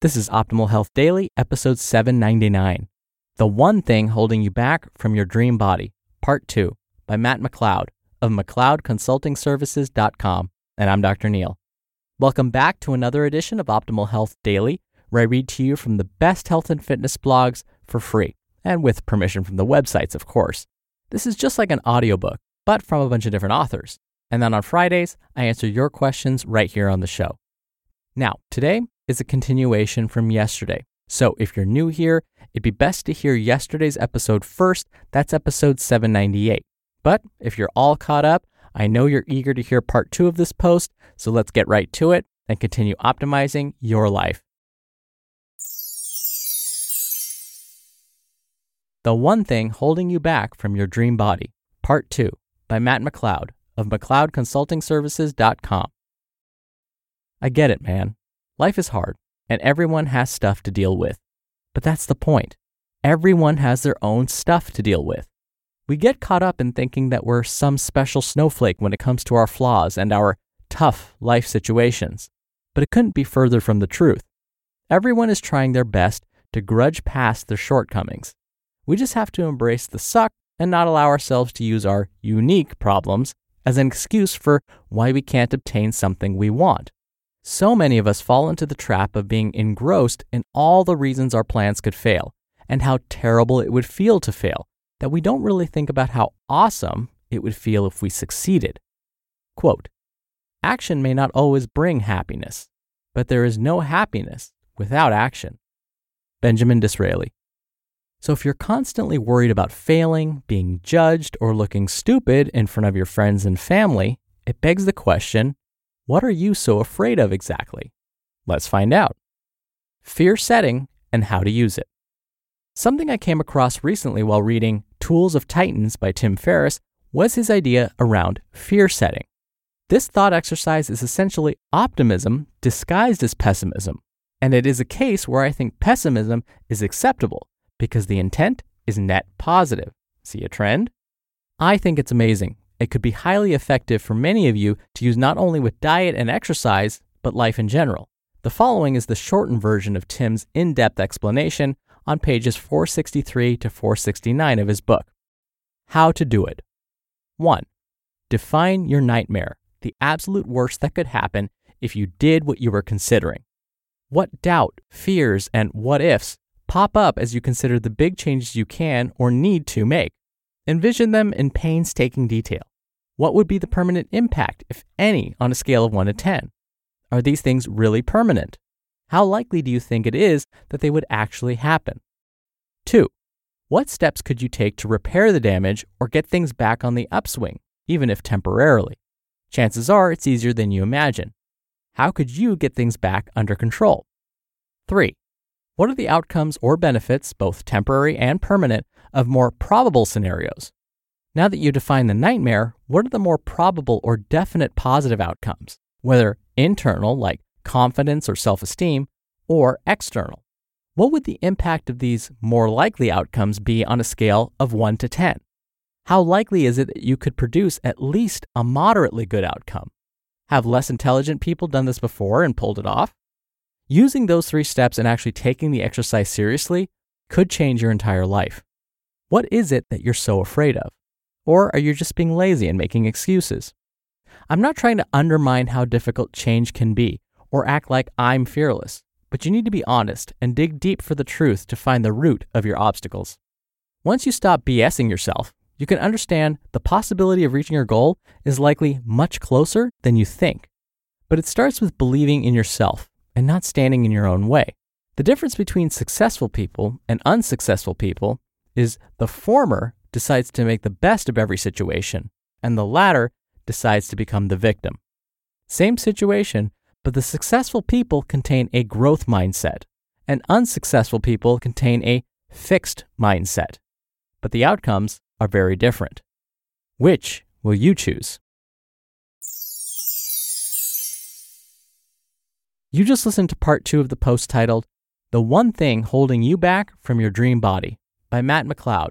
This is Optimal Health Daily, episode 799. The One Thing Holding You Back from Your Dream Body, Part 2, by Matt McLeod of McLeodConsultingServices.com. And I'm Dr. Neal. Welcome back to another edition of Optimal Health Daily, where I read to you from the best health and fitness blogs for free, and with permission from the websites, of course. This is just like an audiobook, but from a bunch of different authors. And then on Fridays, I answer your questions right here on the show. Now, today is a continuation from yesterday. So if you're new here, it'd be best to hear yesterday's episode first. That's episode 798. But if you're all caught up, I know you're eager to hear part two of this post, so let's get right to it and continue optimizing your life. The One Thing Holding You Back from Your Dream Body, Part 2, by Matt McLeod of McLeodConsultingServices.com. I get it, man. Life is hard, and everyone has stuff to deal with. But that's the point. Everyone has their own stuff to deal with. We get caught up in thinking that we're some special snowflake when it comes to our flaws and our tough life situations. But it couldn't be further from the truth. Everyone is trying their best to grudge past their shortcomings. We just have to embrace the suck and not allow ourselves to use our unique problems as an excuse for why we can't obtain something we want. So many of us fall into the trap of being engrossed in all the reasons our plans could fail and how terrible it would feel to fail that we don't really think about how awesome it would feel if we succeeded. Quote Action may not always bring happiness, but there is no happiness without action. Benjamin Disraeli. So if you're constantly worried about failing, being judged, or looking stupid in front of your friends and family, it begs the question what are you so afraid of exactly? Let's find out. Fear setting and how to use it. Something I came across recently while reading Tools of Titans by Tim Ferriss was his idea around fear setting. This thought exercise is essentially optimism disguised as pessimism, and it is a case where I think pessimism is acceptable because the intent is net positive. See a trend? I think it's amazing it could be highly effective for many of you to use not only with diet and exercise, but life in general. The following is the shortened version of Tim's in depth explanation on pages 463 to 469 of his book. How to do it. 1. Define your nightmare, the absolute worst that could happen if you did what you were considering. What doubt, fears, and what ifs pop up as you consider the big changes you can or need to make? Envision them in painstaking detail. What would be the permanent impact, if any, on a scale of 1 to 10? Are these things really permanent? How likely do you think it is that they would actually happen? 2. What steps could you take to repair the damage or get things back on the upswing, even if temporarily? Chances are it's easier than you imagine. How could you get things back under control? 3. What are the outcomes or benefits, both temporary and permanent, of more probable scenarios? Now that you define the nightmare, what are the more probable or definite positive outcomes, whether internal, like confidence or self esteem, or external? What would the impact of these more likely outcomes be on a scale of 1 to 10? How likely is it that you could produce at least a moderately good outcome? Have less intelligent people done this before and pulled it off? Using those three steps and actually taking the exercise seriously could change your entire life. What is it that you're so afraid of? Or are you just being lazy and making excuses? I'm not trying to undermine how difficult change can be or act like I'm fearless. But you need to be honest and dig deep for the truth to find the root of your obstacles. Once you stop BSing yourself, you can understand the possibility of reaching your goal is likely much closer than you think. But it starts with believing in yourself and not standing in your own way. The difference between successful people and unsuccessful people is the former decides to make the best of every situation, and the latter decides to become the victim. Same situation, but the successful people contain a growth mindset, and unsuccessful people contain a fixed mindset. But the outcomes are very different. Which will you choose? You just listened to part two of the post titled, The One Thing Holding You Back from Your Dream Body by Matt McLeod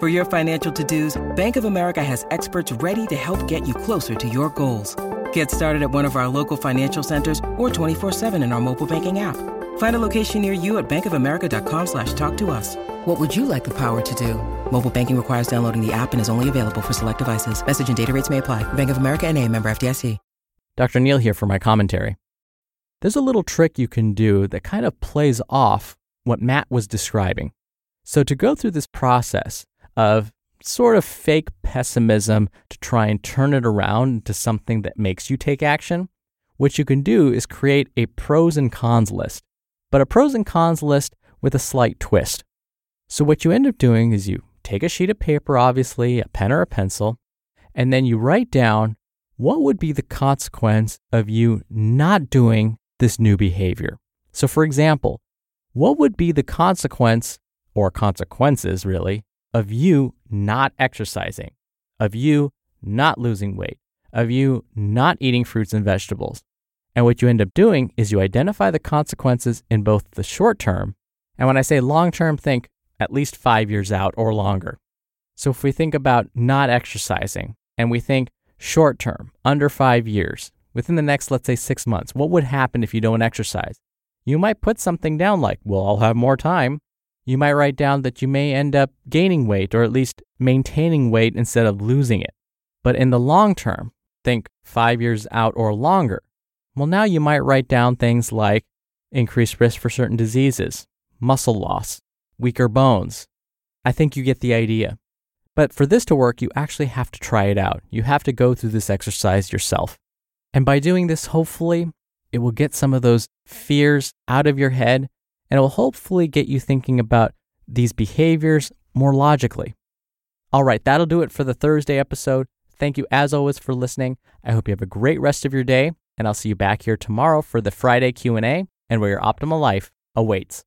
For your financial to-dos, Bank of America has experts ready to help get you closer to your goals. Get started at one of our local financial centers or 24-7 in our mobile banking app. Find a location near you at bankofamerica.com slash talk to us. What would you like the power to do? Mobile banking requires downloading the app and is only available for select devices. Message and data rates may apply. Bank of America and a member FDIC. Dr. Neal here for my commentary. There's a little trick you can do that kind of plays off what Matt was describing. So to go through this process of sort of fake pessimism to try and turn it around into something that makes you take action, what you can do is create a pros and cons list but a pros and cons list with a slight twist. So, what you end up doing is you take a sheet of paper, obviously, a pen or a pencil, and then you write down what would be the consequence of you not doing this new behavior. So, for example, what would be the consequence or consequences really of you not exercising, of you not losing weight, of you not eating fruits and vegetables, and what you end up doing is you identify the consequences in both the short term, and when I say long term, think at least five years out or longer. So if we think about not exercising and we think short term, under five years, within the next, let's say, six months, what would happen if you don't exercise? You might put something down like, well, I'll have more time. You might write down that you may end up gaining weight or at least maintaining weight instead of losing it. But in the long term, think five years out or longer, well, now you might write down things like increased risk for certain diseases, muscle loss, weaker bones. I think you get the idea. But for this to work, you actually have to try it out. You have to go through this exercise yourself. And by doing this, hopefully, it will get some of those fears out of your head and it will hopefully get you thinking about these behaviors more logically. All right, that'll do it for the Thursday episode. Thank you as always for listening. I hope you have a great rest of your day and I'll see you back here tomorrow for the Friday Q&A and where your optimal life awaits.